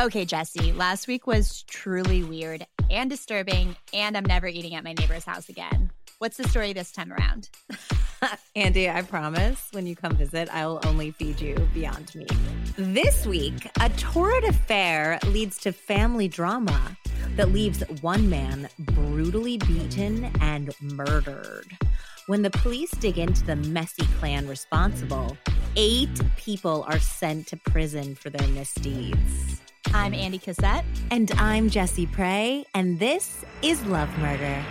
Okay, Jesse, last week was truly weird and disturbing, and I'm never eating at my neighbor's house again. What's the story this time around? Andy, I promise when you come visit, I will only feed you beyond meat. This week, a torrid affair leads to family drama that leaves one man brutally beaten and murdered. When the police dig into the messy clan responsible, eight people are sent to prison for their misdeeds. I'm Andy Cassette. And I'm Jesse Prey, and this is Love Murder.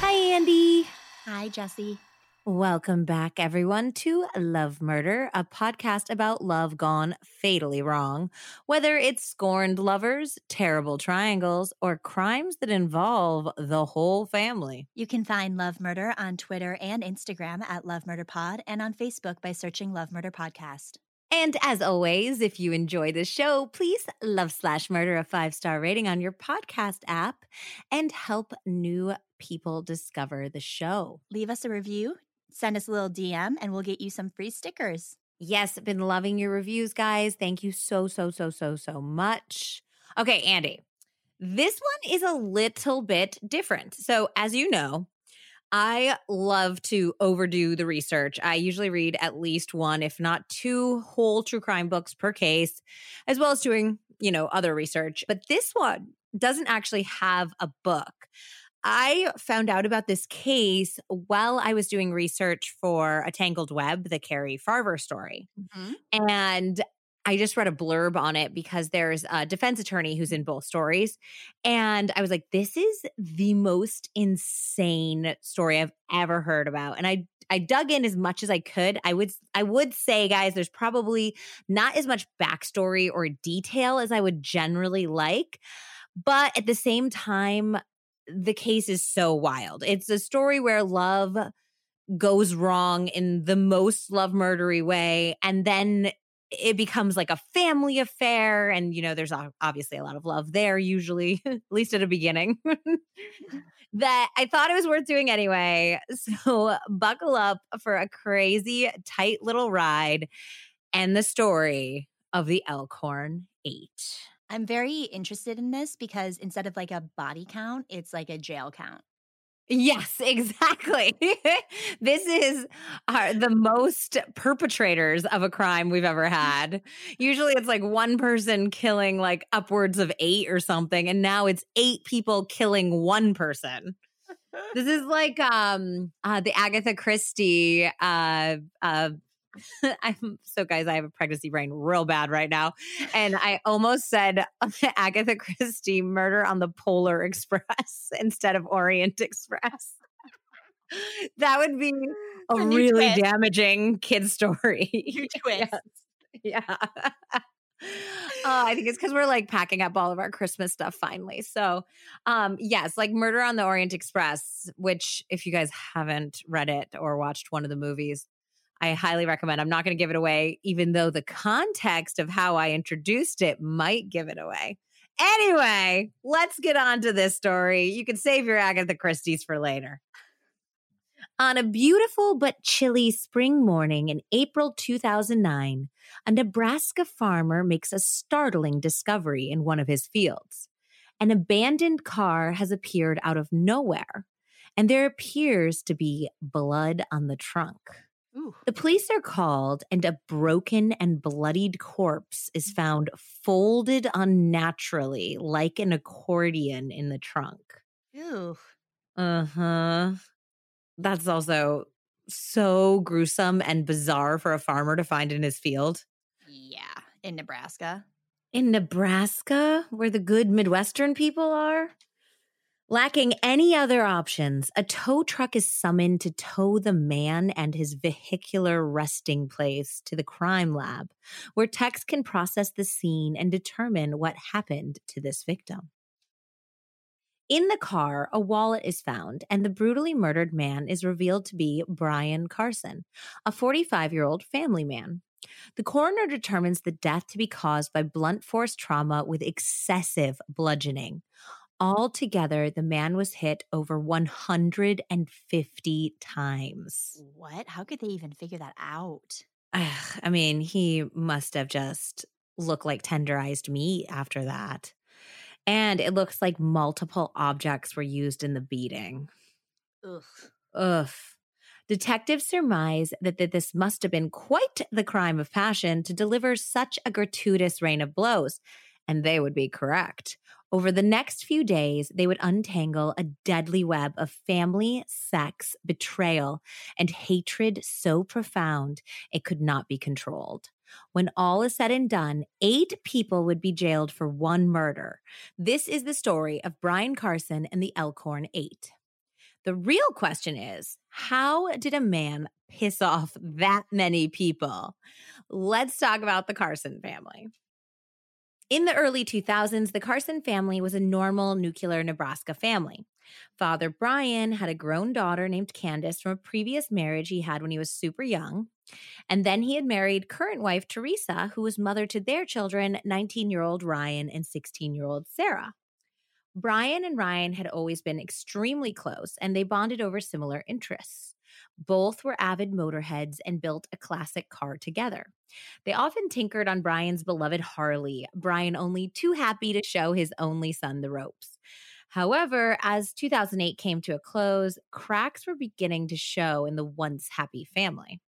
Hi, Andy. Hi, Jesse. Welcome back, everyone, to Love Murder, a podcast about love gone fatally wrong. Whether it's scorned lovers, terrible triangles, or crimes that involve the whole family. You can find Love Murder on Twitter and Instagram at Love Murder Pod and on Facebook by searching Love Murder Podcast. And as always, if you enjoy the show, please love slash murder a five star rating on your podcast app and help new people discover the show. Leave us a review, send us a little DM, and we'll get you some free stickers. Yes, been loving your reviews, guys. Thank you so, so, so, so, so much. Okay, Andy, this one is a little bit different. So, as you know, I love to overdo the research. I usually read at least one, if not two, whole true crime books per case, as well as doing, you know, other research. But this one doesn't actually have a book. I found out about this case while I was doing research for A Tangled Web, the Cari Farver story. Mm-hmm. And I just read a blurb on it because there's a defense attorney who's in both stories. And I was like, this is the most insane story I've ever heard about. And I I dug in as much as I could. I would I would say, guys, there's probably not as much backstory or detail as I would generally like. But at the same time, the case is so wild. It's a story where love goes wrong in the most love murdery way. And then it becomes like a family affair and you know there's obviously a lot of love there usually at least at a beginning that i thought it was worth doing anyway so buckle up for a crazy tight little ride and the story of the elkhorn eight I'm very interested in this because instead of like a body count, it's like a jail count. Yes, exactly. this is our, the most perpetrators of a crime we've ever had. Usually it's like one person killing like upwards of eight or something. And now it's eight people killing one person. this is like um uh, the Agatha Christie uh uh I'm so guys, I have a pregnancy brain real bad right now. And I almost said Agatha Christie murder on the Polar Express instead of Orient Express. that would be a, really twist. damaging kid story. New twist. Yes. Yeah. Uh, I think it's because we're like packing up all of our Christmas stuff finally. So, um, yes, like Murder on the Orient Express, which if you guys haven't read it or watched one of the movies, I highly recommend. I'm not going to give it away, even though the context of how I introduced it might give it away. Anyway, let's get on to this story. You can save your Agatha Christie's for later. On a beautiful but chilly spring morning in April 2009, a Nebraska farmer makes a startling discovery in one of his fields. An abandoned car has appeared out of nowhere, and there appears to be blood on the trunk. Ooh. The police are called, and a broken and bloodied corpse is found folded unnaturally like an accordion in the trunk. Ooh. Uh huh. That's also so gruesome and bizarre for a farmer to find in his field. Yeah. In Nebraska. In Nebraska, where the good Midwestern people are? Lacking any other options, a tow truck is summoned to tow the man and his vehicular resting place to the crime lab, where techs can process the scene and determine what happened to this victim. In the car, a wallet is found, and the brutally murdered man is revealed to be Bryan Carson, a 45 year old family man. The coroner determines the death to be caused by blunt force trauma with excessive bludgeoning. Altogether, the man was hit over 150 times. What? How could they even figure that out? I mean, he must have just looked like tenderized meat after that. And it looks like multiple objects were used in the beating. Ugh. Ugh. Detectives surmise that, that this must have been quite the crime of passion to deliver such a gratuitous rain of blows. And they would be correct. Over the next few days, they would untangle a deadly web of family, sex, betrayal, and hatred so profound it could not be controlled. When all is said and done, eight people would be jailed for one murder. This is the story of Bryan Carson and the Elkhorn Eight. The real question is how did a man piss off that many people? Let's talk about the Carson family. In the early 2000s, the Carson family was a normal nuclear Nebraska family. Father Bryan had a grown daughter named Candace from a previous marriage he had when he was super young. And then he had married current wife Teresa, who was mother to their children, 19 year old Ryan and 16 year old Sarah. Bryan and Ryan had always been extremely close and they bonded over similar interests. Both were avid motorheads and built a classic car together. They often tinkered on Bryan's beloved Harley, Bryan only too happy to show his only son the ropes. However, as 2008 came to a close, cracks were beginning to show in the once happy family.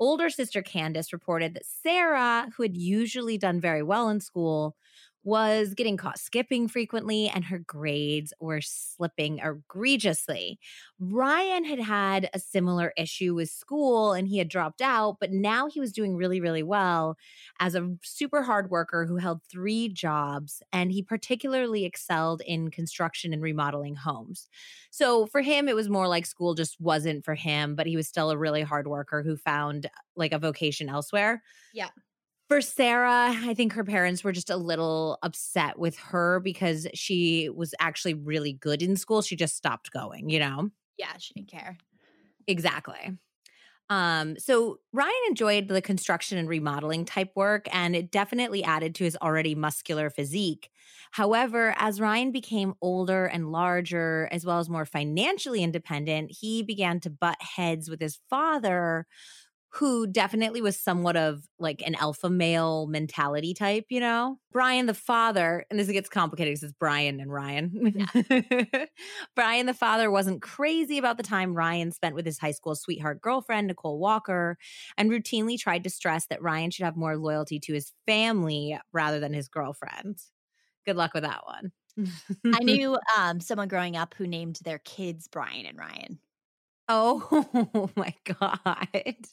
Older sister Candace reported that Sarah, who had usually done very well in school, was getting caught skipping frequently and her grades were slipping egregiously. Ryan had had a similar issue with school and he had dropped out, but now he was doing really, really well as a super hard worker who held three jobs and he particularly excelled in construction and remodeling homes. So for him, it was more like school just wasn't for him, but he was still a really hard worker who found like a vocation elsewhere. Yeah. For Sarah, I think her parents were just a little upset with her because she was actually really good in school. She just stopped going, you know? Yeah, she didn't care. Exactly. Um, so Ryan enjoyed the construction and remodeling type work, and it definitely added to his already muscular physique. However, as Ryan became older and larger, as well as more financially independent, he began to butt heads with his father, who definitely was somewhat of like an alpha male mentality type, you know? Bryan the father, and this gets complicated because it's Bryan and Ryan. Yeah. Bryan the father wasn't crazy about the time Ryan spent with his high school sweetheart girlfriend, Nicole Walker, and routinely tried to stress that Ryan should have more loyalty to his family rather than his girlfriend. Good luck with that one. I knew um, someone growing up who named their kids Brian and Ryan. Oh my God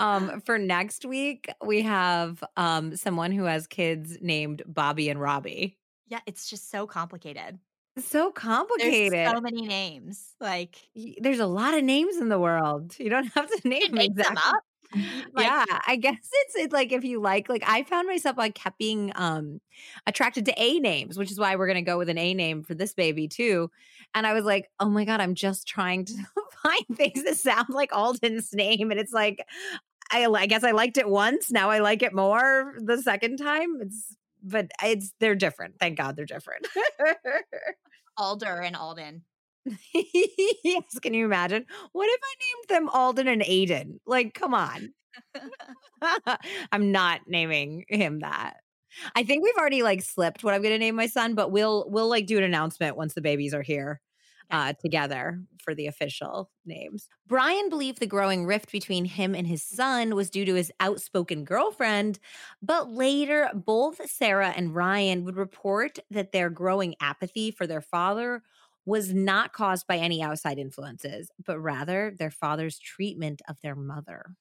um, for next week, we have um, someone who has kids named Bobby and Robbie. Yeah, it's just so complicated. So complicated. There's so many names. Like, there's a lot of names in the world. You don't have to name make exactly. them up. Like, yeah, I guess it's it's like if you like, like I found myself like kept being um attracted to A names, which is why we're gonna go with an A name for this baby too. And I was like, oh my god, I'm just trying to find things that sound like Alden's name, and it's like, I I guess I liked it once, now I like it more the second time. It's but it's they're different. Thank God they're different. Alder and Alden. yes, can you imagine? What if I named them Alden and Aiden? Like, come on. I'm not naming him that. I think we've already like slipped what I'm going to name my son, but we'll we'll like do an announcement once the babies are here uh, together for the official names. Bryan believed the growing rift between him and his son was due to his outspoken girlfriend, but later both Sarah and Ryan would report that their growing apathy for their father was not caused by any outside influences, but rather their father's treatment of their mother.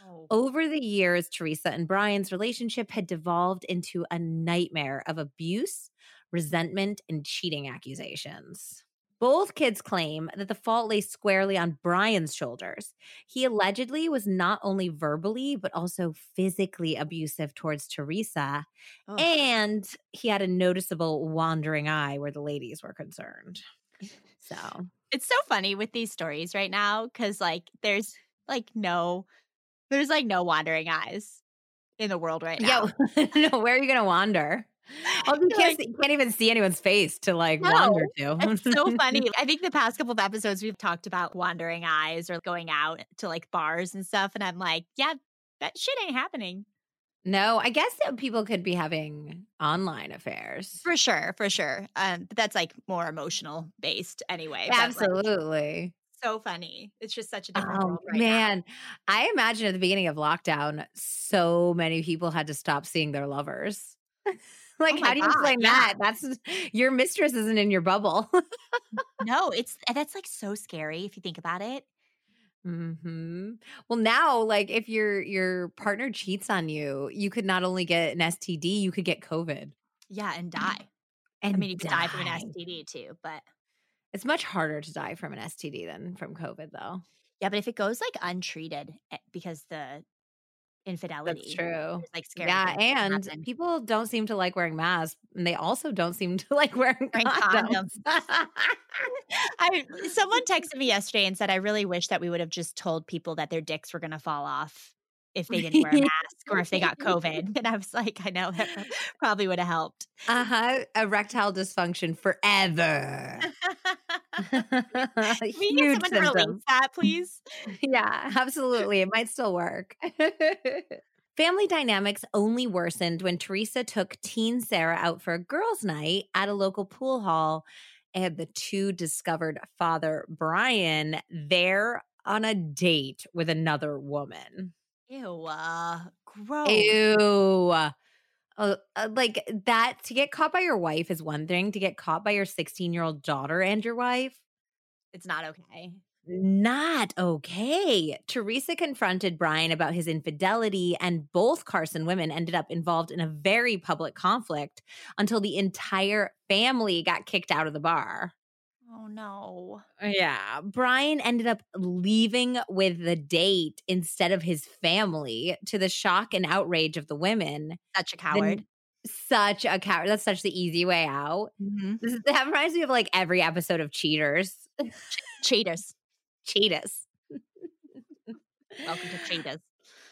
Oh. Over the years, Teresa and Bryan's relationship had devolved into a nightmare of abuse, resentment, and cheating accusations. Both kids claim that the fault lay squarely on Bryan's shoulders. He allegedly was not only verbally, but also physically abusive towards Teresa. Oh. And he had a noticeable wandering eye where the ladies were concerned. So it's so funny with these stories right now because, like, there's like no, there's like no wandering eyes in the world right now. Yeah, no, where are you going to wander? Oh, you can't, like, you can't even see anyone's face to like no, wander to. it's so funny. I think the past couple of episodes we've talked about wandering eyes or going out to like bars and stuff. And I'm like, yeah, that shit ain't happening. No, I guess that people could be having online affairs. For sure, for sure. Um, but that's like more emotional based anyway. Absolutely. Like, so funny. It's just such a different oh, world right man. Now. I imagine at the beginning of lockdown, so many people had to stop seeing their lovers. like, oh how do you explain yeah. that? That's your mistress isn't in your bubble. no, it's that's like so scary if you think about it. Hmm. Well, now, like, if your your partner cheats on you, you could not only get an STD, you could get COVID. Yeah, and die. And I mean, you could die. die from an STD too, but it's much harder to die from an STD than from COVID, though. Yeah, but if it goes like untreated eh, because the infidelity. That's true. Like scary. Yeah, and people don't seem to like wearing masks, and they also don't seem to like wearing, wearing condoms. condoms. I someone texted me yesterday and said, "I really wish that we would have just told people that their dicks were going to fall off." If they didn't wear a mask or if they got COVID. And I was like, I know that probably would have helped. Uh huh. Erectile dysfunction forever. Can we get someone to release that, please? yeah, absolutely. It might still work. Family dynamics only worsened when Teresa took teen Sarah out for a girls' night at a local pool hall and the two discovered father Bryan there on a date with another woman. Ew, uh, gross. Ew. Uh, uh, like that to get caught by your wife is one thing. To get caught by your 16 year old daughter and your wife, it's not okay. Not okay. Teresa confronted Bryan about his infidelity, and both Carson women ended up involved in a very public conflict until the entire family got kicked out of the bar. Oh no. Yeah. Bryan ended up leaving with the date instead of his family to the shock and outrage of the women. Such a coward. The, such a coward. That's such the easy way out. Mm-hmm. This, that reminds me of like every episode of Cheaters. Cheaters. Cheaters. Welcome to Cheetahs.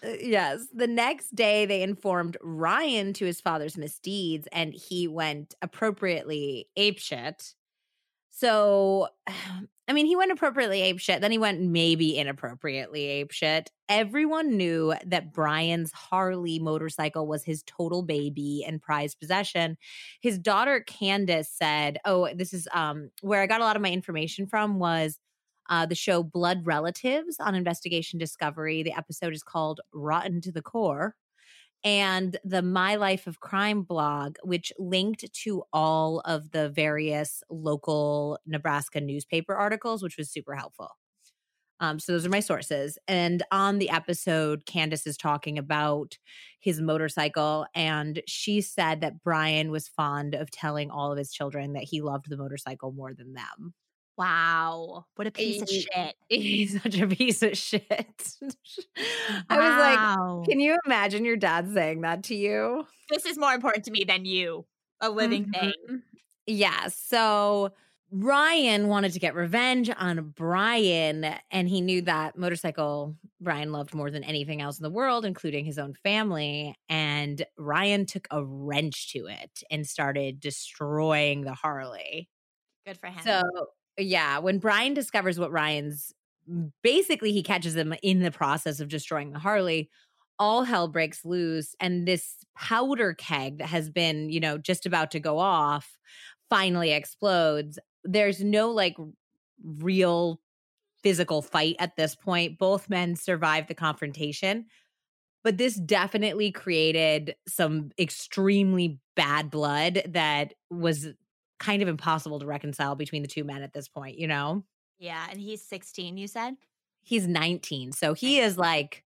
Uh, yes. The next day, they informed Ryan to his father's misdeeds, and he went appropriately apeshit. So, I mean, he went appropriately apeshit. Then he went maybe inappropriately apeshit. Everyone knew that Bryan's Harley motorcycle was his total baby and prized possession. His daughter Candace said, "Oh, this is um where I got a lot of my information from was." Uh, the show Blood Relatives on Investigation Discovery. The episode is called Rotten to the Core and the My Life of Crime blog, which linked to all of the various local Nebraska newspaper articles, which was super helpful. Um, so those are my sources. And on the episode, Candace is talking about his motorcycle, and she said that Bryan was fond of telling all of his children that he loved the motorcycle more than them. Wow. What a piece he, of shit. He's such a piece of shit. I was like, can you imagine your dad saying that to you? This is more important to me than you, a living mm-hmm. thing. Yeah. So Ryan wanted to get revenge on Bryan, and he knew that motorcycle Bryan loved more than anything else in the world, including his own family. And Ryan took a wrench to it and started destroying the Harley. Good for him. So yeah, when Bryan discovers what Ryan's basically he catches him in the process of destroying the Harley, all hell breaks loose and this powder keg that has been, you know, just about to go off finally explodes. There's no like real physical fight at this point. Both men survive the confrontation. But this definitely created some extremely bad blood that was kind of impossible to reconcile between the two men at this point, you know? Yeah. And he's 16, you said? He's 19. So he is like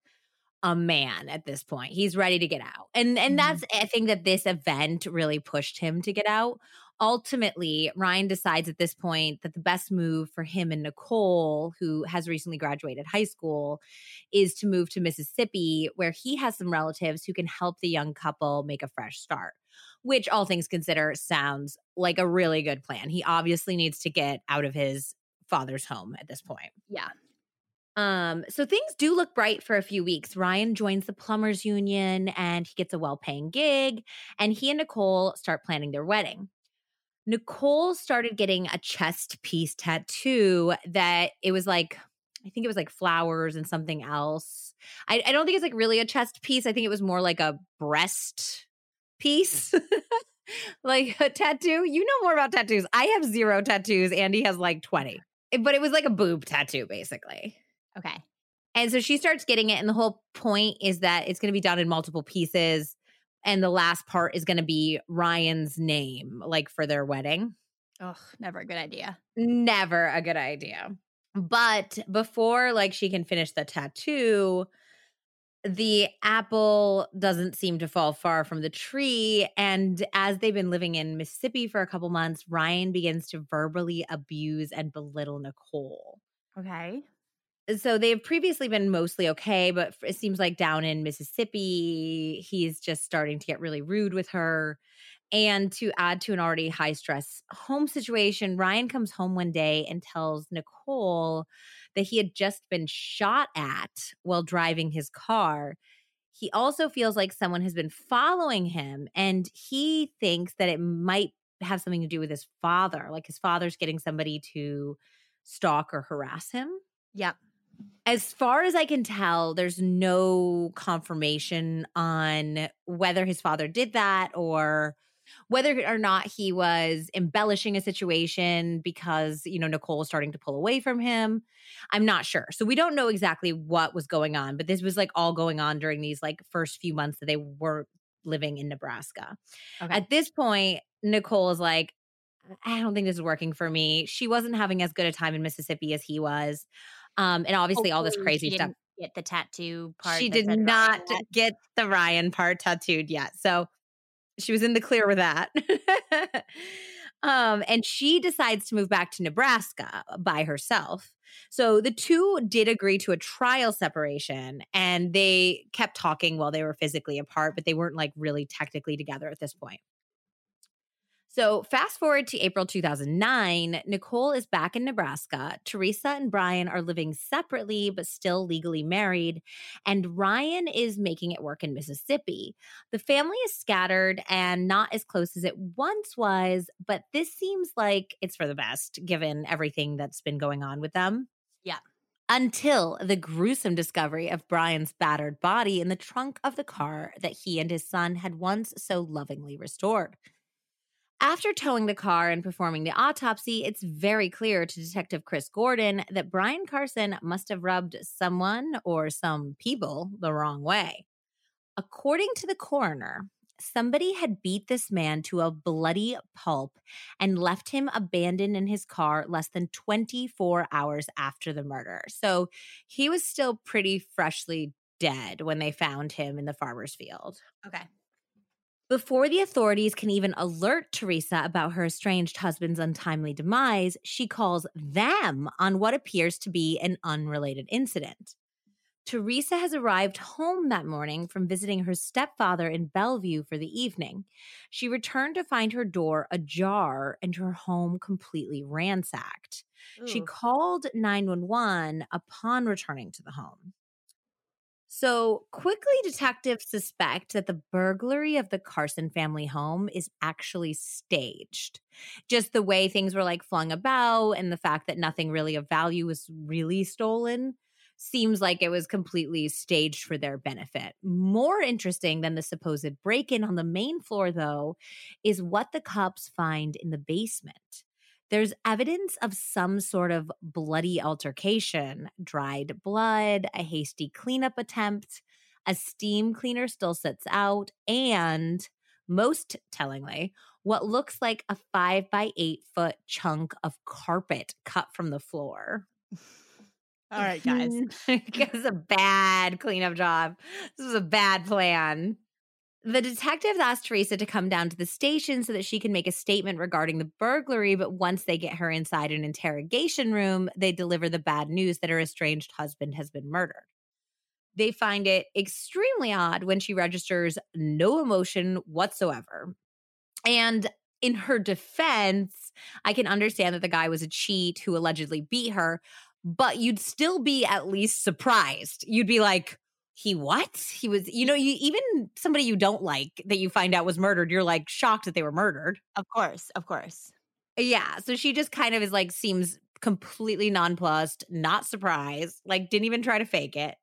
a man at this point. He's ready to get out. And and mm-hmm. that's I think that this event really pushed him to get out. Ultimately, Ryan decides at this point that the best move for him and Nicole, who has recently graduated high school, is to move to Mississippi, where he has some relatives who can help the young couple make a fresh start which all things consider sounds like a really good plan. He obviously needs to get out of his father's home at this point. Yeah. Um, so things do look bright for a few weeks. Ryan joins the plumbers union and he gets a well-paying gig, and he and Nicole start planning their wedding. Nicole started getting a chest piece tattoo that it was like, I think it was like flowers and something else. I, I don't think it's like really a chest piece. I think it was more like a breast piece. like a tattoo. You know more about tattoos. I have zero tattoos. Andy has like 20. But it was like a boob tattoo, basically. Okay. And so she starts getting it. And the whole point is that it's going to be done in multiple pieces. And the last part is going to be Ryan's name, like for their wedding. Oh, never a good idea. Never a good idea. But before like she can finish the tattoo, the apple doesn't seem to fall far from the tree. And as they've been living in Mississippi for a couple months, Ryan begins to verbally abuse and belittle Nicole. Okay. So they've previously been mostly okay, but it seems like down in Mississippi, he's just starting to get really rude with her. And to add to an already high stress home situation, Ryan comes home one day and tells Nicole that he had just been shot at while driving his car. He also feels like someone has been following him and he thinks that it might have something to do with his father, like his father's getting somebody to stalk or harass him. Yep. As far as I can tell, there's no confirmation on whether his father did that or whether or not he was embellishing a situation because, you know, Nicole was starting to pull away from him. I'm not sure. So we don't know exactly what was going on, but this was like all going on during these like first few months that they were living in Nebraska. Okay. At this point, Nicole is like, I don't think this is working for me. She wasn't having as good a time in Mississippi as he was. Um, and obviously Hopefully all this crazy stuff. Get the tattoo part. She did not get the Ryan part tattooed yet. So she was in the clear with that. um, and she decides to move back to Nebraska by herself. So the two did agree to a trial separation and they kept talking while they were physically apart, but they weren't like really technically together at this point. So, fast forward to April 2009, Nicole is back in Nebraska. Teresa and Bryan are living separately, but still legally married. And Ryan is making it work in Mississippi. The family is scattered and not as close as it once was, but this seems like it's for the best given everything that's been going on with them. Yeah until the gruesome discovery of Bryan's battered body in the trunk of the car that he and his son had once so lovingly restored. After towing the car and performing the autopsy, it's very clear to Detective Chris Gordon that Bryan Carson must have rubbed someone or some people the wrong way. According to the coroner, somebody had beat this man to a bloody pulp and left him abandoned in his car less than 24 hours after the murder. So he was still pretty freshly dead when they found him in the farmer's field. Okay. Before the authorities can even alert Teresa about her estranged husband's untimely demise, she calls them on what appears to be an unrelated incident. Teresa has arrived home that morning from visiting her stepfather in Bellevue for the evening. She returned to find her door ajar and her home completely ransacked. Ooh. She called 911 upon returning to the home. So quickly, detectives suspect that the burglary of the Carson family home is actually staged. Just the way things were like flung about and the fact that nothing really of value was really stolen seems like it was completely staged for their benefit. More interesting than the supposed break in on the main floor, though, is what the cops find in the basement. There's evidence of some sort of bloody altercation, dried blood, a hasty cleanup attempt, a steam cleaner still sits out, and most tellingly, what looks like a five by eight foot chunk of carpet cut from the floor. All right, guys. it was a bad cleanup job. This was a bad plan. The detectives ask Teresa to come down to the station so that she can make a statement regarding the burglary, but once they get her inside an interrogation room, they deliver the bad news that her estranged husband has been murdered. They find it extremely odd when she registers no emotion whatsoever. And in her defense, I can understand that the guy was a cheat who allegedly beat her, but you'd still be at least surprised. You'd be like, he what? He was, you know, you even somebody you don't like that you find out was murdered, you're like shocked that they were murdered. Of course, of course. Yeah. So she just kind of is like, seems completely nonplussed, not surprised, like didn't even try to fake it.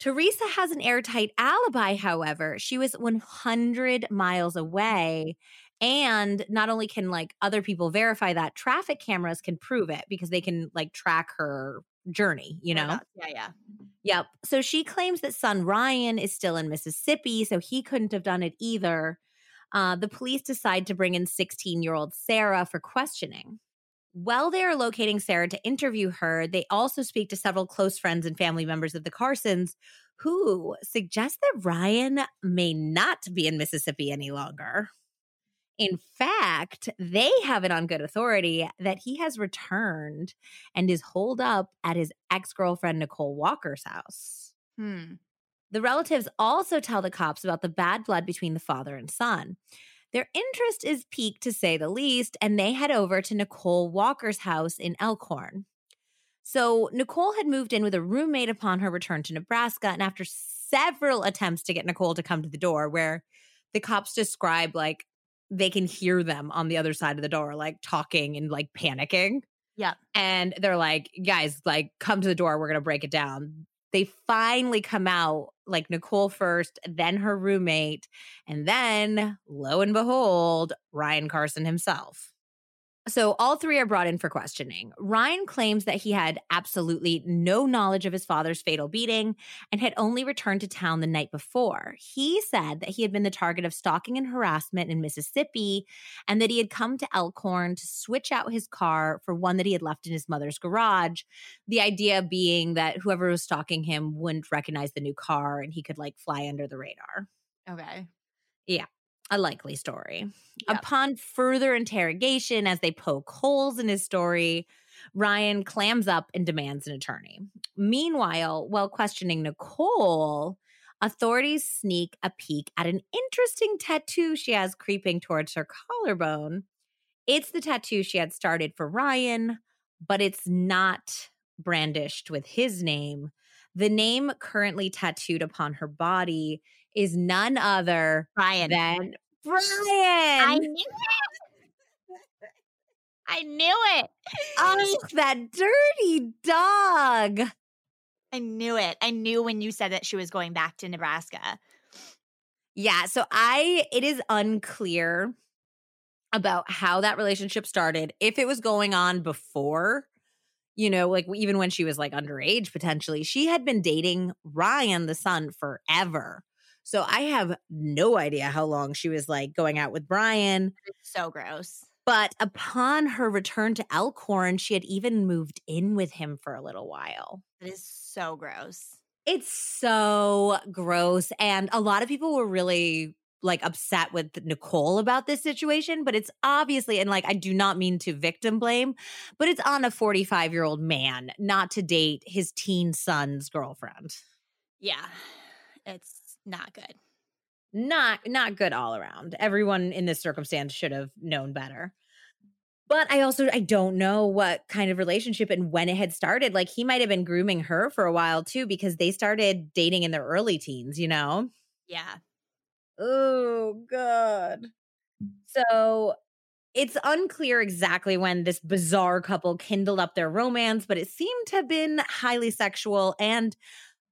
Teresa has an airtight alibi, however. She was 100 miles away. And not only can like other people verify that, traffic cameras can prove it because they can like track her journey, you know? Yeah, yeah. Yep. So she claims that son Ryan is still in Mississippi, so he couldn't have done it either. Uh, the police decide to bring in 16 year old Sarah for questioning. While they are locating Sarah to interview her, they also speak to several close friends and family members of the Carsons who suggest that Ryan may not be in Mississippi any longer. In fact, they have it on good authority that he has returned and is holed up at his ex girlfriend Nicole Walker's house. Hmm. The relatives also tell the cops about the bad blood between the father and son. Their interest is piqued to say the least, and they head over to Nicole Walker's house in Elkhorn. So, Nicole had moved in with a roommate upon her return to Nebraska, and after several attempts to get Nicole to come to the door, where the cops describe like they can hear them on the other side of the door, like talking and like panicking. Yeah. And they're like, guys, like, come to the door. We're going to break it down. They finally come out, like Nicole first, then her roommate. And then, lo and behold, Ryan Carson himself. So, all three are brought in for questioning. Ryan claims that he had absolutely no knowledge of his father's fatal beating and had only returned to town the night before. He said that he had been the target of stalking and harassment in Mississippi and that he had come to Elkhorn to switch out his car for one that he had left in his mother's garage. The idea being that whoever was stalking him wouldn't recognize the new car and he could like fly under the radar. Okay. Yeah a likely story. Yep. Upon further interrogation, as they poke holes in his story, Ryan clams up and demands an attorney. Meanwhile, while questioning Nicole, authorities sneak a peek at an interesting tattoo she has creeping towards her collarbone. It's the tattoo she had started for Ryan, but it's not brandished with his name. The name currently tattooed upon her body is none other Bryan. than Bryan. I knew it. I knew it. Oh, that dirty dog. I knew it. I knew when you said that she was going back to Nebraska. Yeah. So I, it is unclear about how that relationship started. If it was going on before, you know, like even when she was like underage potentially, she had been dating Ryan, the son, forever. So I have no idea how long she was like going out with Bryan. It's so gross. But upon her return to Elkhorn, she had even moved in with him for a little while. It is so gross. It's so gross. And a lot of people were really like upset with Nicole about this situation, but it's obviously, and like, I do not mean to victim blame, but it's on a 45 year old man not to date his teen son's girlfriend. Yeah. It's not good. Not not good all around. Everyone in this circumstance should have known better. But I also I don't know what kind of relationship and when it had started. Like he might have been grooming her for a while too because they started dating in their early teens, you know? Yeah. Oh god. So it's unclear exactly when this bizarre couple kindled up their romance, but it seemed to have been highly sexual and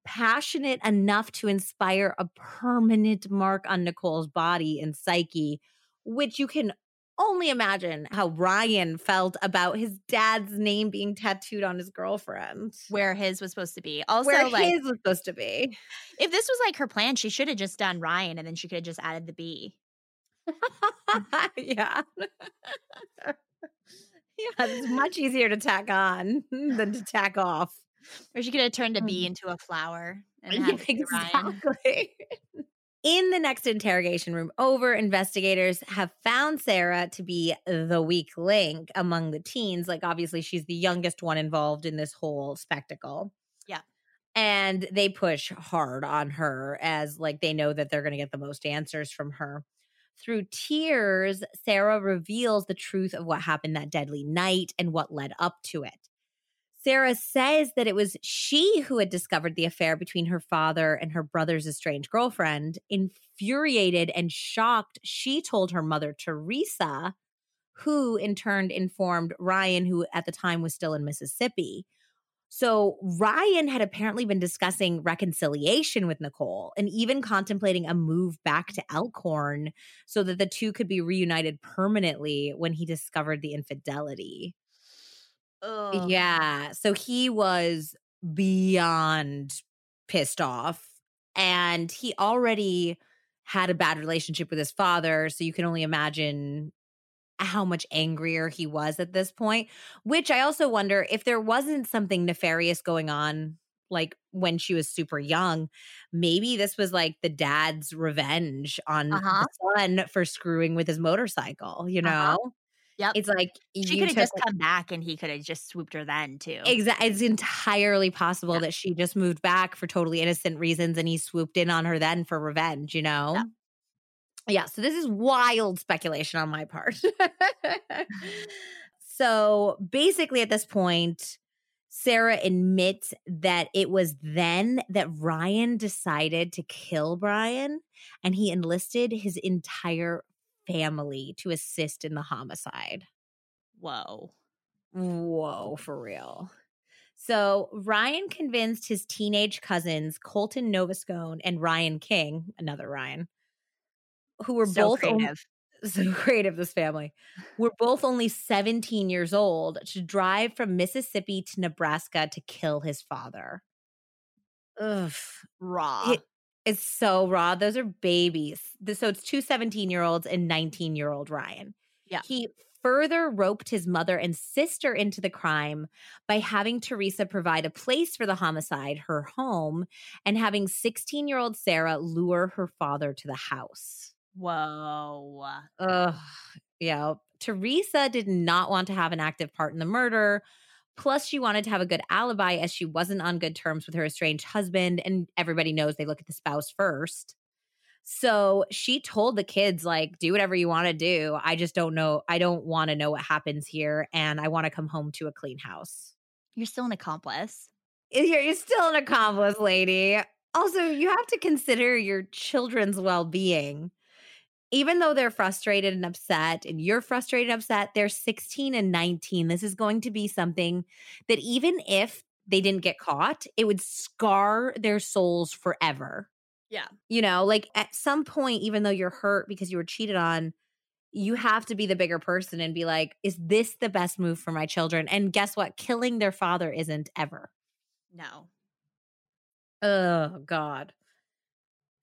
passionate enough to inspire a permanent mark on Nicole's body and psyche, which you can only imagine how Ryan felt about his dad's name being tattooed on his girlfriend. Where his was supposed to be. Also, Where like, his was supposed to be. If this was like her plan, she should have just done Ryan and then she could have just added the B. yeah. yeah, it's much easier to tack on than to tack off. Or she could have turned a bee mm. into a flower. Exactly. In the next interrogation room over, investigators have found Sarah to be the weak link among the teens. Like, obviously, she's the youngest one involved in this whole spectacle. Yeah. And they push hard on her as, like, they know that they're going to get the most answers from her. Through tears, Sarah reveals the truth of what happened that deadly night and what led up to it. Sarah says that it was she who had discovered the affair between her father and her brother's estranged girlfriend. Infuriated and shocked, she told her mother, Teresa, who in turn informed Ryan, who at the time was still in Mississippi. So Ryan had apparently been discussing reconciliation with Nicole and even contemplating a move back to Elkhorn so that the two could be reunited permanently when he discovered the infidelity. Ugh. Yeah. So he was beyond pissed off. And he already had a bad relationship with his father. So you can only imagine how much angrier he was at this point. Which I also wonder if there wasn't something nefarious going on, like when she was super young, maybe this was like the dad's revenge on Uh-huh. the son for screwing with his motorcycle, you know? Uh-huh. Yep. It's like She could have just come back and he could have just swooped her then too. Exactly. It's entirely possible Yeah. that she just moved back for totally innocent reasons and he swooped in on her then for revenge, you know? Yeah. Yeah. So this is wild speculation on my part. so basically, at this point, Sarah admits that it was then that Ryan decided to kill Bryan and he enlisted his entire family to assist in the homicide. Whoa. Whoa, for real. So Ryan convinced his teenage cousins, Colton Novascone and Ryan King, another Ryan, who were So both creative. so creative, this family, were both only 17 years old to drive from Mississippi to Nebraska to kill his father. Ugh. Raw. It- it's so raw. Those are babies. So it's two 17 year olds and 19 year old Ryan. Yeah. He further roped his mother and sister into the crime by having Teresa provide a place for the homicide, her home, and having 16 year old Sarah lure her father to the house. Whoa. Ugh. Yeah. Teresa did not want to have an active part in the murder. Plus, she wanted to have a good alibi as she wasn't on good terms with her estranged husband. And everybody knows they look at the spouse first. So she told the kids, like, do whatever you want to do. I just don't know. I don't want to know what happens here. And I want to come home to a clean house. You're still an accomplice. Eh, you're, you're still an accomplice, lady. Also, you have to consider your children's well being. Even though they're frustrated and upset, and you're frustrated and upset, they're 16 and 19. This is going to be something that even if they didn't get caught, it would scar their souls forever. Yeah. You know, like at some point, even though you're hurt because you were cheated on, you have to be the bigger person and be like, is this the best move for my children? And guess what? Killing their father isn't ever. No. Oh God.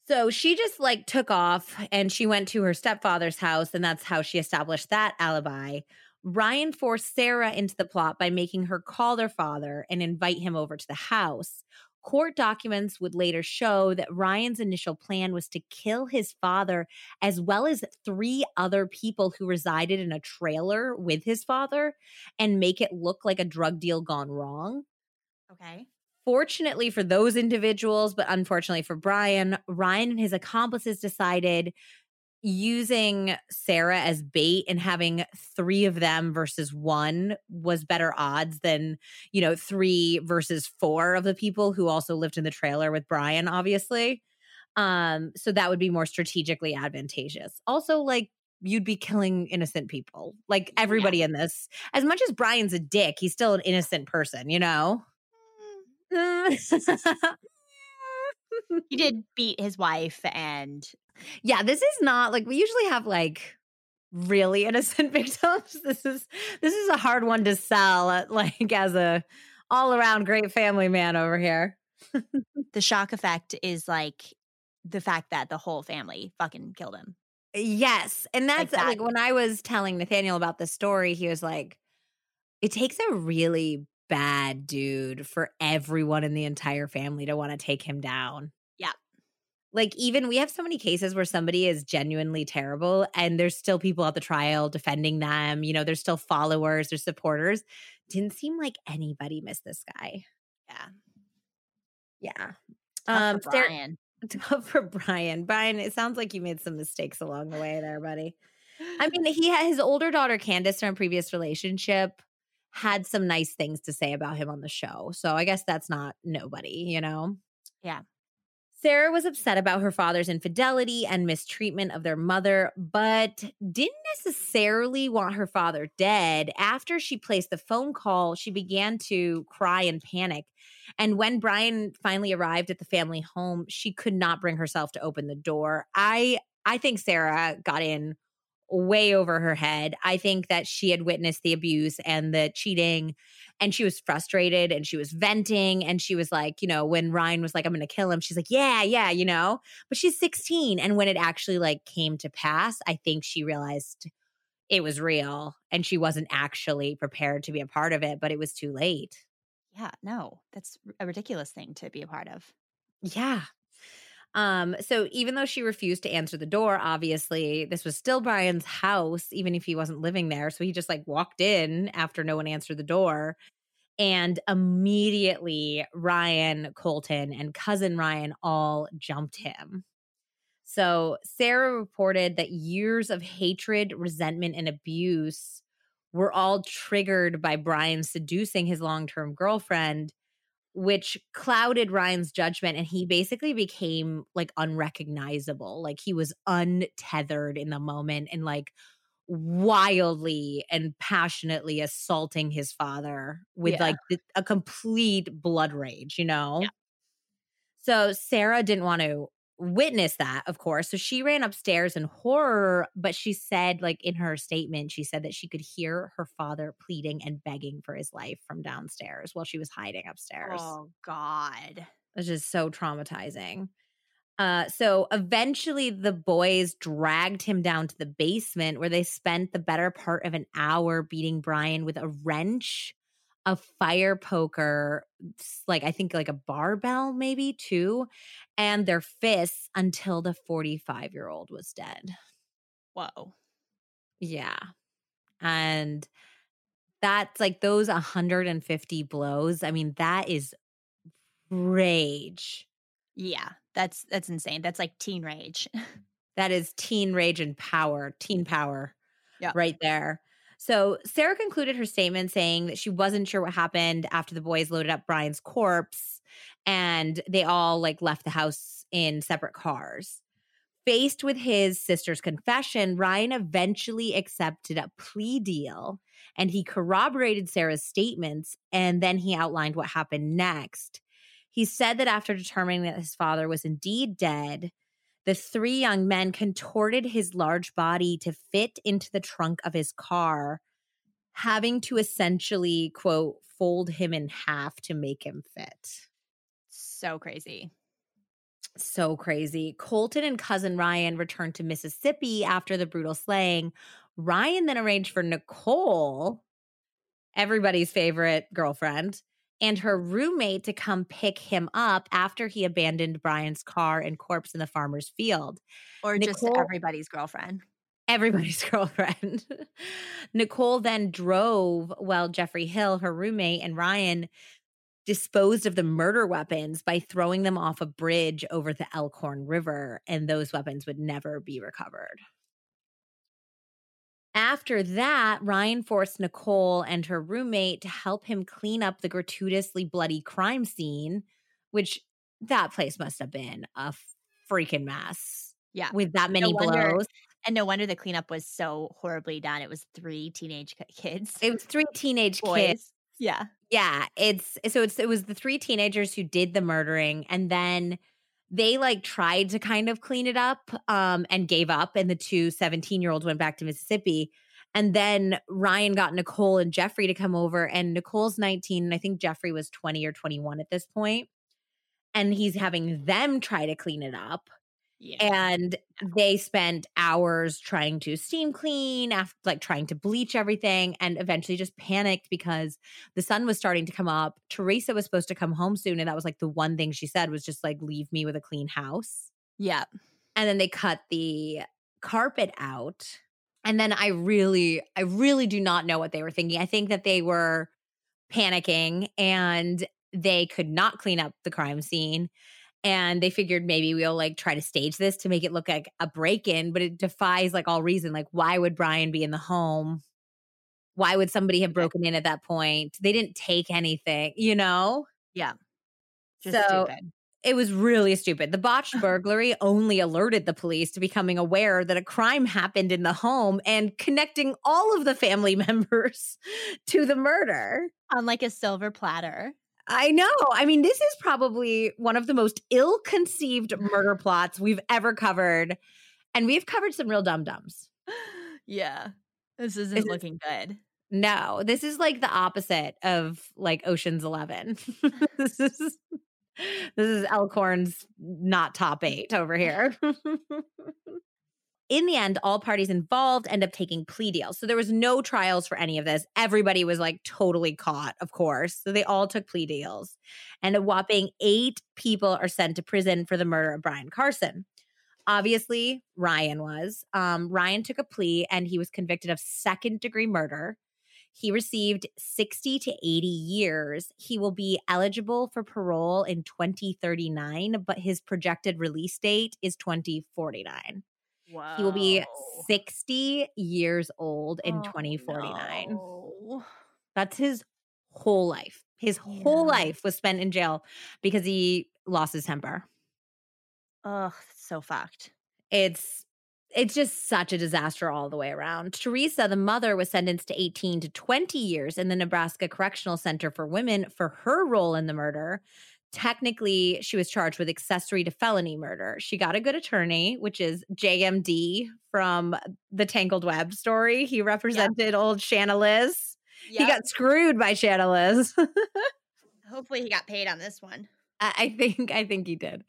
So she just like took off and she went to her stepfather's house, and that's how she established that alibi. Ryan forced Sarah into the plot by making her call their father and invite him over to the house. Court documents would later show that Ryan's initial plan was to kill his father as well as three other people who resided in a trailer with his father and make it look like a drug deal gone wrong. Okay. Fortunately for those individuals, but unfortunately for Bryan, Ryan and his accomplices decided using Sarah as bait and having three of them versus one was better odds than, you know, three versus four of the people who also lived in the trailer with Bryan, obviously. Um, so that would be more strategically advantageous. Also, like, you'd be killing innocent people, like everybody in this. As much as Bryan's a dick, he's still an innocent person, you know? He did beat his wife and yeah, this is not like we usually have like really innocent victims. This is this is a hard one to sell uh, like as a all around great family man over here. the shock effect is like the fact that the whole family fucking killed him. Yes. And that's like, that. when I was telling Nathaniel about the story, he was like, it takes a really bad dude for everyone in the entire family to want to take him down. Yeah. Like, even we have so many cases where somebody is genuinely terrible and there's still people at the trial defending them. You know, there's still followers, there's supporters. Didn't seem like anybody missed this guy. Yeah. Yeah. Tough Um, for Sarah- Bryan. Tough for Bryan. Bryan, it sounds like you made some mistakes along the way there, buddy. I mean, he had his older daughter Candace from a previous relationship had some nice things to say about him on the show. So I guess that's not nobody, you know? Yeah. Sarah was upset about her father's infidelity and mistreatment of their mother, but didn't necessarily want her father dead. After she placed the phone call, she began to cry and panic. And when Bryan finally arrived at the family home, she could not bring herself to open the door. I I think Sarah got in way over her head. I think that she had witnessed the abuse and the cheating and she was frustrated and she was venting and she was like, you know, when Ryan was like I'm going to kill him, she's like, "Yeah, yeah, you know." But she's 16 and when it actually like came to pass, I think she realized it was real and she wasn't actually prepared to be a part of it, but it was too late. Yeah, no. That's a ridiculous thing to be a part of. Yeah. Um, so even though she refused to answer the door, obviously this was still Bryan's house, even if he wasn't living there. So he just like walked in after no one answered the door. And immediately Ryan, Colton, and cousin Ryan all jumped him. So Sarah reported that years of hatred, resentment, and abuse were all triggered by Bryan seducing his long term girlfriend which clouded Ryan's judgment and he basically became like unrecognizable. Like he was untethered in the moment and like wildly and passionately assaulting his father with yeah. like a complete blood rage, you know? Yeah. So Sarah didn't want to witnessed that, of course. So she ran upstairs in horror, but she said, like in her statement, she said that she could hear her father pleading and begging for his life from downstairs while she was hiding upstairs. Oh, God. It's just so traumatizing. Uh, so eventually, the boys dragged him down to the basement where they spent the better part of an hour beating Bryan with a wrench a fire poker, like I think like a barbell, maybe too, and their fists until the 45 year old was dead. Whoa. Yeah. And that's like those 150 blows. I mean, that is rage. Yeah. That's that's insane. That's like teen rage. that is teen rage and power, teen power. Yeah. Right there. So Sarah concluded her statement saying that she wasn't sure what happened after the boys loaded up Bryan's corpse and they all like left the house in separate cars. Faced with his sister's confession, Ryan eventually accepted a plea deal and he corroborated Sarah's statements and then he outlined what happened next. He said that after determining that his father was indeed dead, the three young men contorted his large body to fit into the trunk of his car, having to essentially, quote, fold him in half to make him fit. So crazy. So crazy. Colton and cousin Ryan returned to Mississippi after the brutal slaying. Ryan then arranged for Nicole, everybody's favorite girlfriend, and her roommate to come pick him up after he abandoned Bryan's car and corpse in the farmer's field. Or Nicole, just everybody's girlfriend. Everybody's girlfriend. Nicole then drove while Jeffrey Hill, her roommate, and Ryan disposed of the murder weapons by throwing them off a bridge over the Elkhorn River, and those weapons would never be recovered. After that, Ryan forced Nicole and her roommate to help him clean up the gratuitously bloody crime scene, which that place must have been a freaking mess. Yeah. With that many no wonder, blows. And no wonder the cleanup was so horribly done. It was three teenage kids. It was three teenage Boys. kids. Yeah. Yeah. It's so it's it was the three teenagers who did the murdering and then they like tried to kind of clean it up um, and gave up and the two 17 year olds went back to mississippi. And then ryan got nicole and jeffrey to come over and nicole's 19 and i think jeffrey was 20 or 21 at this point. And he's having them try to clean it up yeah. And they spent hours trying to steam clean, after, like trying to bleach everything, and eventually just panicked because the sun was starting to come up. Teresa was supposed to come home soon, and that was like the one thing she said was just like, leave me with a clean house. Yeah. And then they cut the carpet out. And then I really, I really do not know what they were thinking. I think that they were panicking and they could not clean up the crime scene and they figured maybe we'll like try to stage this to make it look like a break in but it defies like all reason like why would bryan be in the home Why would somebody have broken in at that point? They didn't take anything, you know? Yeah. Just So- stupid. It was really stupid. The botched burglary only alerted the police to becoming aware that a crime happened in the home and connecting all of the family members to the murder. On like a silver platter. I know. I mean, this is probably one of the most ill conceived murder plots we've ever covered. And we've covered some real dum dums. Yeah. This isn't Is it- looking good. No, this is like the opposite of like Ocean's 11. this is this is Elkhorn's not top 8 over here. In the end, all parties involved end up taking plea deals. So there was no trials for any of this. Everybody was like totally caught, of course. So they all took plea deals. And a whopping 8 people are sent to prison for the murder of Bryan Carson. Obviously, Ryan was. Um, Ryan took a plea and he was convicted of second degree murder. He received 60 to 80 years. He will be eligible for parole in 2039, but his projected release date is 2049. Wow. He will be 60 years old in Oh, 2049. no. That's his whole life. His whole life was spent in jail because he lost his temper. Ugh, so fucked. it's it's just such a disaster all the way around. Teresa, the mother, was sentenced to 18 to 20 years in the Nebraska Correctional Center for Women for her role in the murder. Technically, she was charged with accessory to felony murder. She got a good attorney, which is JMD from the Tangled Web story. He represented old Shanna Liz. He got screwed by Shanna Liz. Hopefully he got paid on this one. I I think I think he did.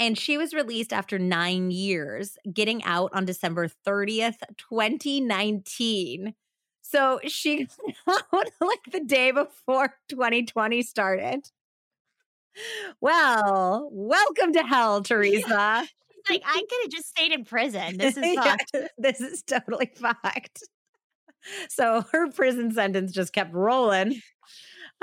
And she was released after 9 years, getting out on December 30th, 2019. So she got out like the day before 2020 started. Well, welcome to hell, Teresa. She's like, I could have just stayed in prison. This is Yeah, this is totally fucked. So her prison sentence just kept rolling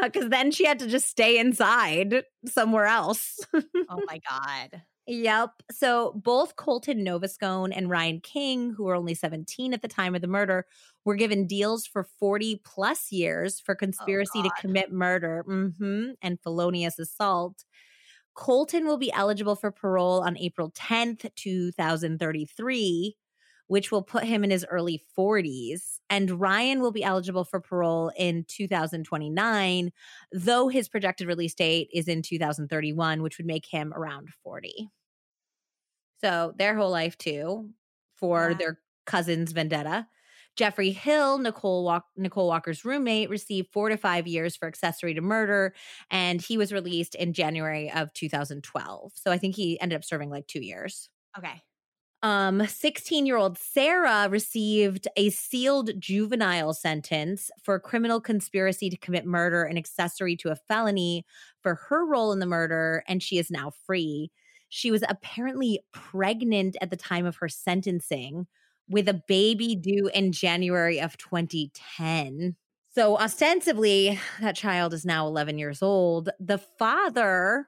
uh, because then she had to just stay inside somewhere else. Oh my God. Yep. So both Colton Novascone and Ryan King, who were only 17 at the time of the murder, were given deals for 40 plus years for conspiracy to commit murder mhm, and felonious assault. Colton will be eligible for parole on April 10th, 2033, which will put him in his early 40s. And Ryan will be eligible for parole in 2029, though his projected release date is in 2031, which would make him around 40. So their whole life, too, for Wow. their cousin's vendetta. Jeffrey Hill, Nicole, Walk- Nicole Walker's roommate, received four to five years for accessory to murder, and he was released in January of 2012. So I think he ended up serving like two years. Okay. Um, 16 year old Sarah received a sealed juvenile sentence for criminal conspiracy to commit murder and accessory to a felony for her role in the murder, and she is now free. She was apparently pregnant at the time of her sentencing with a baby due in January of 2010. So, ostensibly, that child is now 11 years old. The father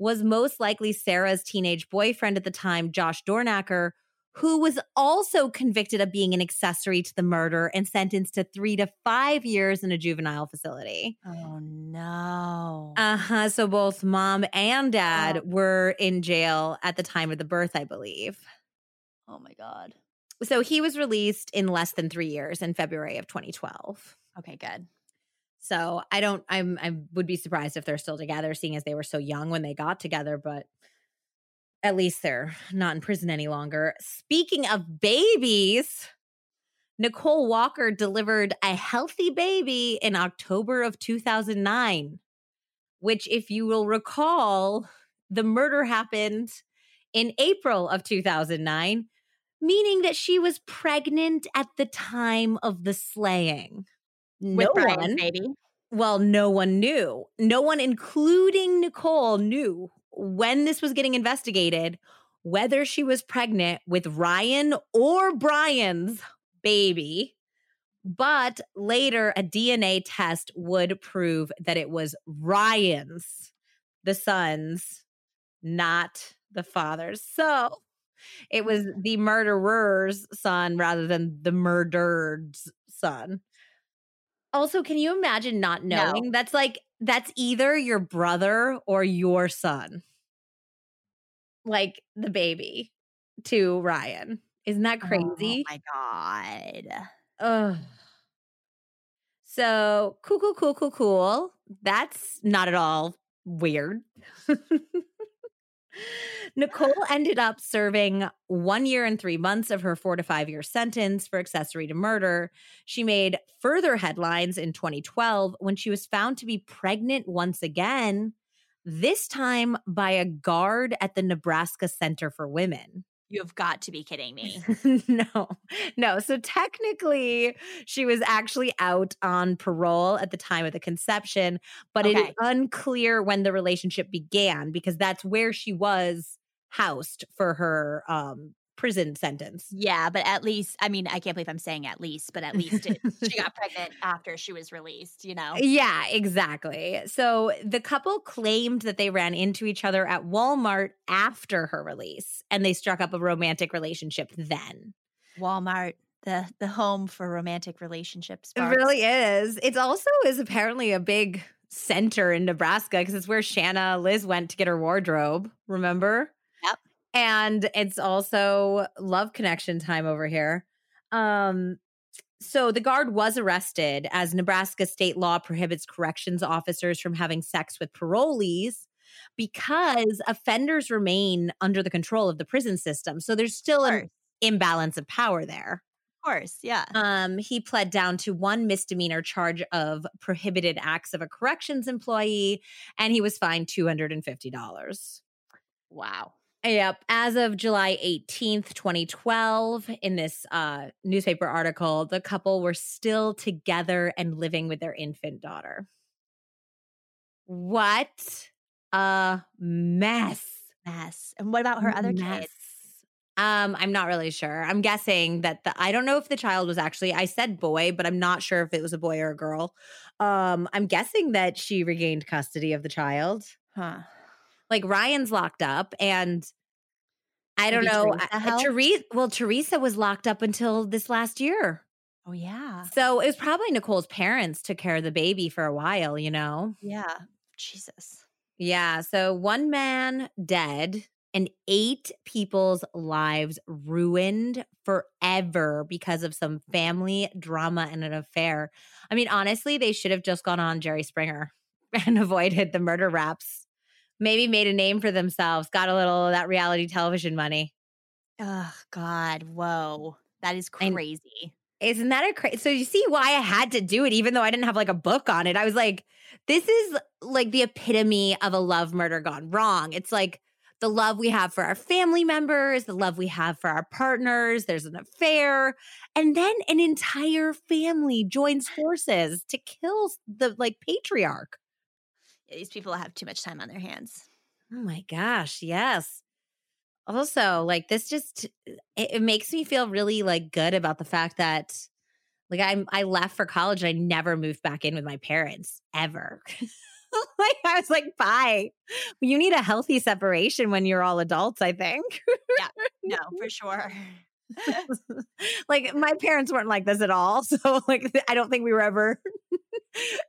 was most likely Sarah's teenage boyfriend at the time, Josh Dornacker, who was also convicted of being an accessory to the murder and sentenced to three to five years in a juvenile facility. Oh no. Uh huh. So both mom and dad Oh. were in jail at the time of the birth, I believe. oh my God. So he was released in less than three years in February of 2012. Okay, good. So I don't, I'm, I would be surprised if they're still together, seeing as they were so young when they got together, but at least they're not in prison any longer. Speaking of babies, Nicole Walker delivered a healthy baby in October of 2009, which, if you will recall, the murder happened in April of 2009, meaning that she was pregnant at the time of the slaying. With no Bryan's one, baby. well, no one knew. No one, including Nicole, knew when this was getting investigated whether she was pregnant with Ryan or Bryan's baby. But later, a DNA test would prove that it was Ryan's, the son's, not the father's. So it was the murderer's son rather than the murdered's son. Also, can you imagine not No. knowing? That's like that's either your brother or your son. Like the baby to Ryan. Isn't that oh crazy? Oh my god. Ugh. So cool, cool, cool, cool, cool. That's not at all weird. Nicole ended up serving one year and three months of her four to five year sentence for accessory to murder. She made further headlines in 2012 when she was found to be pregnant once again, this time by a guard at the Nebraska Center for Women. You've got to be kidding me. no, no. So technically, she was actually out on parole at the time of the conception, but it is unclear when the relationship began because that's where she was housed for her um, prison sentence. Yeah, but at least I mean, I can't believe I'm saying at least, but at least it, she got pregnant after she was released, you know. Yeah, exactly. So the couple claimed that they ran into each other at Walmart after her release and they struck up a romantic relationship then. Walmart, the the home for romantic relationships. It really is. It also is apparently a big center in Nebraska because it's where Shanna Liz went to get her wardrobe. Remember? And it's also love connection time over here. Um, so the guard was arrested as Nebraska state law prohibits corrections officers from having sex with parolees because offenders remain under the control of the prison system. So there's still an imbalance of power there. Of course, yeah. Um, he pled down to one misdemeanor charge of prohibited acts of a corrections employee, and he was fined two hundred and fifty dollars. Wow. Yep. As of July 18th, 2012, in this uh, newspaper article, the couple were still together and living with their infant daughter. What a mess. Mess. And what about her other Mess. kids? Um, I'm not really sure. I'm guessing that the I don't know if the child was actually I said boy, but I'm not sure if it was a boy or a girl. Um, I'm guessing that she regained custody of the child. Huh. Like Ryan's locked up and I don't Maybe know. Teresa I- uh, helped? Teresa, well, Teresa was locked up until this last year. Oh yeah. So it was probably Nicole's parents took care of the baby for a while, you know? Yeah. Jesus. Yeah. So one man dead and eight people's lives ruined forever because of some family drama and an affair. I mean, honestly, they should have just gone on Jerry Springer and avoided the murder raps. Maybe made a name for themselves, got a little of that reality television money. Oh God. Whoa. That is And- crazy. Isn't that a crazy? So you see why I had to do it, even though I didn't have like a book on it. I was like, this is like the epitome of a love murder gone wrong. It's like the love we have for our family members, the love we have for our partners. There's an affair, and then an entire family joins forces to kill the like patriarch. These people have too much time on their hands. Oh my gosh, yes. Also, like this just uh, it, it makes me feel really like good about the fact that like I'm I left for college and I never moved back in with my parents ever. like I was like, bye. You need a healthy separation when you're all adults, I think. Yeah. No, for sure. like my parents weren't like this at all. So like I don't think we were ever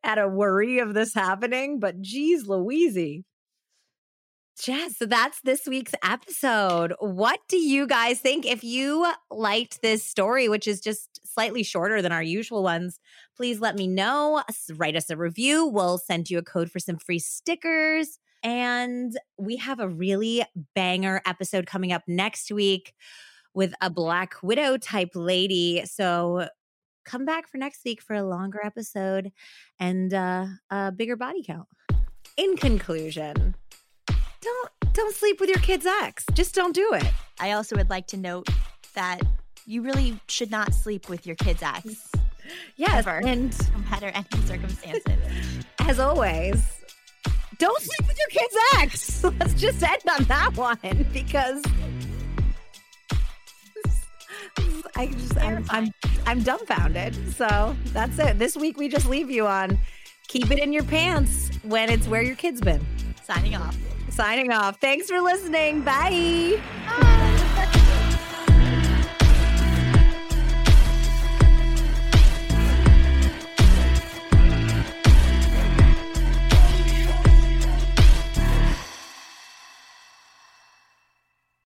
at a worry of this happening, but geez Louise. Yeah, so that's this week's episode. What do you guys think? If you liked this story, which is just slightly shorter than our usual ones, please let me know. Write us a review. We'll send you a code for some free stickers. And we have a really banger episode coming up next week with a Black Widow type lady. So come back for next week for a longer episode and uh, a bigger body count. In conclusion, don't don't sleep with your kid's ex. Just don't do it. I also would like to note that you really should not sleep with your kid's ex, Yes, Ever. and no matter any circumstances. as always, don't sleep with your kid's ex. Let's just end on that one because I just I'm, I'm I'm dumbfounded. So that's it. This week we just leave you on keep it in your pants when it's where your kid's been. Signing off. Signing off. Thanks for listening. Bye.